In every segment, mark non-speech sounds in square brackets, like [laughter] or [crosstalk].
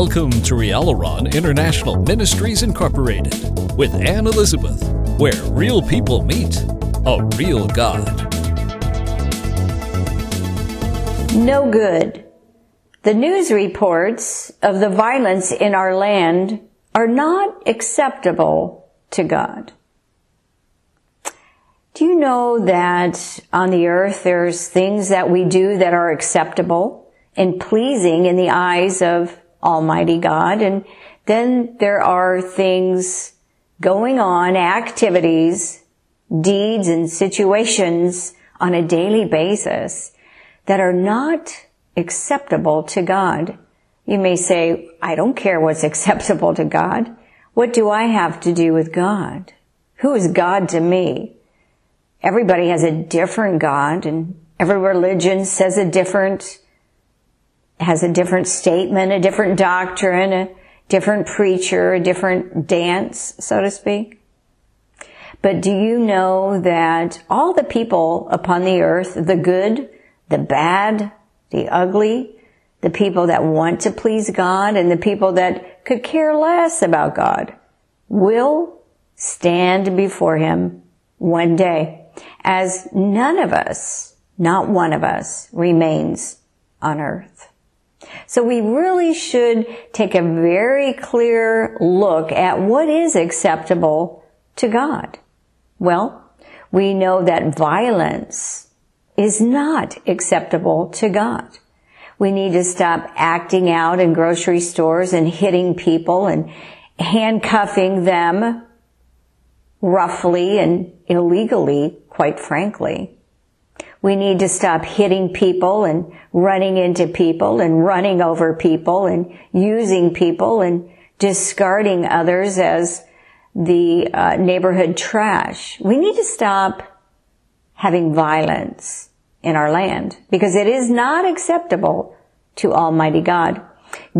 Welcome to Rialaron International Ministries Incorporated with Anne Elizabeth, where real people meet a real God. No good. The news reports of the violence in our land are not acceptable to God. Do you know that on the earth there's things that we do that are acceptable and pleasing in the eyes of Almighty God? And then there are things going on, activities, deeds and situations on a daily basis that are not acceptable to God. You may say, I don't care what's [laughs] acceptable to God. What do I have to do with God? Who is God to me? everybody has a different God and every religion says a different, has a different statement, a different doctrine, a different preacher, a different dance, so to speak. But do you know that all the people upon the earth, the good, the bad, the ugly, the people that want to please God and the people that could care less about God will stand before Him one day as none of us, not one of us, remains on earth. So we really should take a very clear look at what is acceptable to God. Well, we know that violence is not acceptable to God. We need to stop acting out in grocery stores and hitting people and handcuffing them roughly and illegally, quite frankly. We need to stop hitting people and running into people and running over people and using people and discarding others as the uh, neighborhood trash. We need to stop having violence in our land because it is not acceptable to Almighty God.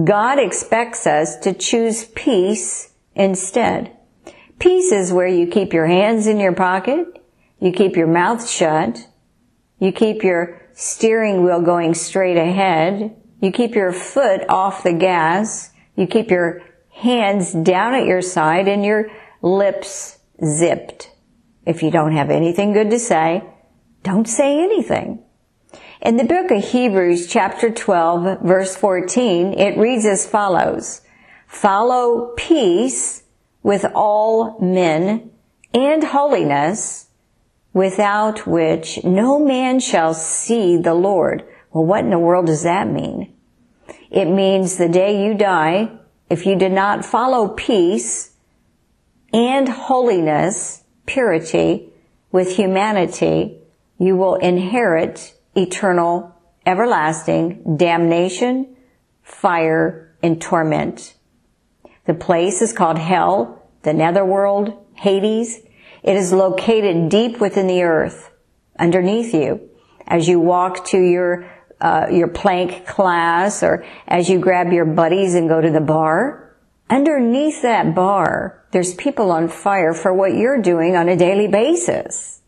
God expects us to choose peace instead. Peace is where you keep your hands in your pocket, you keep your mouth shut, you keep your steering wheel going straight ahead, you keep your foot off the gas, you keep your hands down at your side and your lips zipped. If you don't have anything good to say, don't say anything. In the book of Hebrews chapter 12 verse 14, it reads as follows, follow peace with all men and holiness without which no man shall see the Lord. Well, what in the world does that mean? It means the day you die, if you did not follow peace and holiness, purity with humanity, you will inherit eternal, everlasting damnation, fire, and torment. The place is called hell, the netherworld, Hades. It is located deep within the earth, underneath you. As you walk to your uh, your plank class, or as you grab your buddies and go to the bar, underneath that bar, there's people on fire for what you're doing on a daily basis.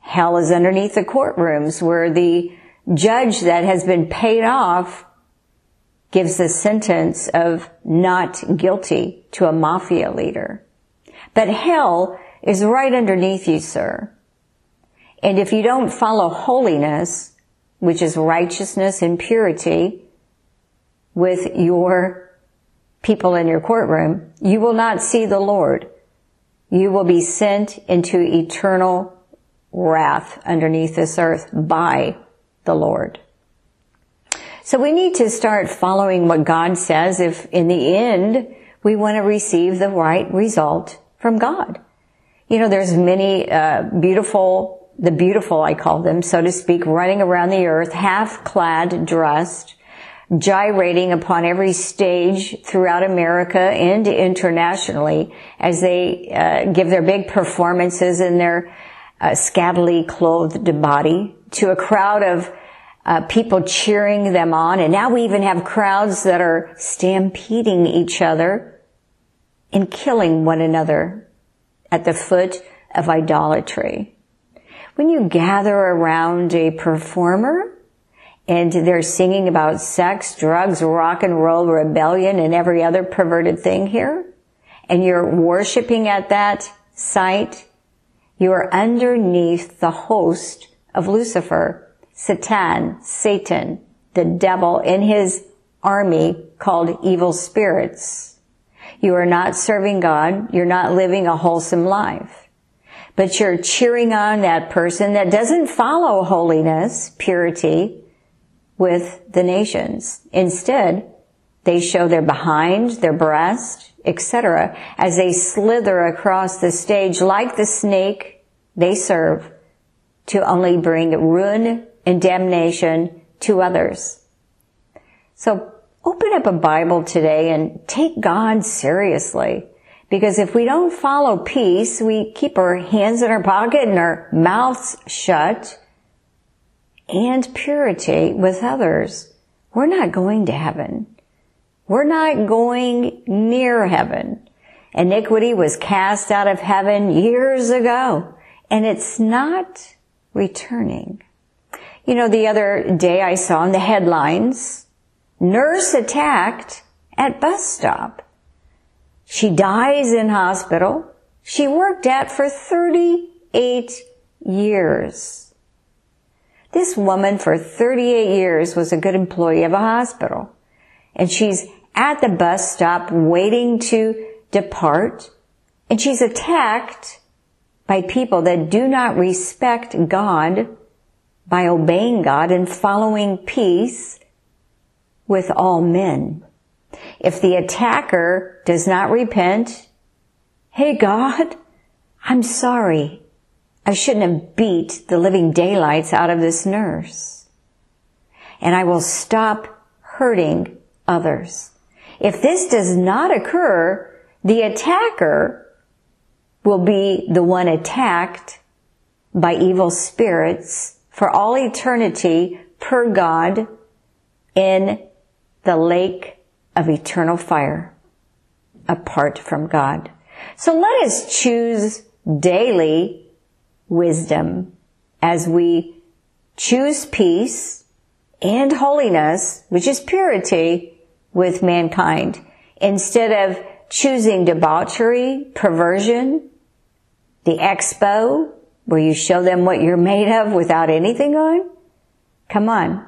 Hell is underneath the courtrooms where the judge that has been paid off gives the sentence of not guilty to a mafia leader. But hell is right underneath you, sir. And if you don't follow holiness, which is righteousness and purity, with your people in your courtroom, you will not see the Lord. You will be sent into eternal wrath underneath this earth by the Lord. So we need to start following what God says if in the end we want to receive the right result from God. You know, there's many uh, beautiful, the beautiful I call them, so to speak, running around the earth, half clad, dressed, gyrating upon every stage throughout America and internationally as they uh, give their big performances in their uh, scantily clothed body to a crowd of uh, people cheering them on. And now we even have crowds that are stampeding each other and killing one another at the foot of idolatry. When you gather around a performer and they're singing about sex, drugs, rock and roll, rebellion, and every other perverted thing here, and you're worshiping at that site, you are underneath the host of Lucifer, Satan, Satan, the devil in his army called evil spirits. You are not serving God. You're not living a wholesome life. But you're cheering on that person that doesn't follow holiness, purity, with the nations. Instead, they show their behind, their breast, etc. as they slither across the stage like the snake they serve to only bring ruin and damnation to others. So open up a Bible today and take God seriously. Because if we don't follow peace, we keep our hands in our pocket and our mouths shut, and purity with others, we're not going to heaven. We're not going near heaven. Iniquity was cast out of heaven years ago, and it's not returning. You know, the other day I saw in the headlines, nurse attacked at bus stop. She dies in hospital. She worked at for 38 years. This woman for 38 years was a good employee of a hospital. And she's at the bus stop waiting to depart. And she's attacked by people that do not respect God by obeying God and following peace with all men. If the attacker does not repent, hey God, I'm sorry. I shouldn't have beat the living daylights out of this nurse. And I will stop hurting others. If this does not occur, the attacker will be the one attacked by evil spirits for all eternity per God in the lake of eternal fire apart from God. So let us choose daily wisdom as we choose peace and holiness, which is purity, with mankind, instead of choosing debauchery, perversion, the expo, where you show them what you're made of without anything on? Come on.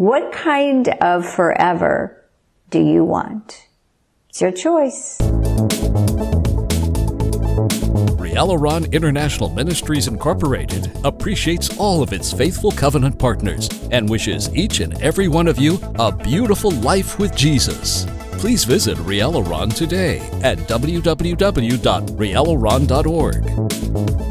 What kind of forever do you want? It's your choice. Rialaron International Ministries Incorporated appreciates all of its faithful covenant partners and wishes each and every one of you a beautiful life with Jesus. Please visit Rialaron today at www.rialaron.org.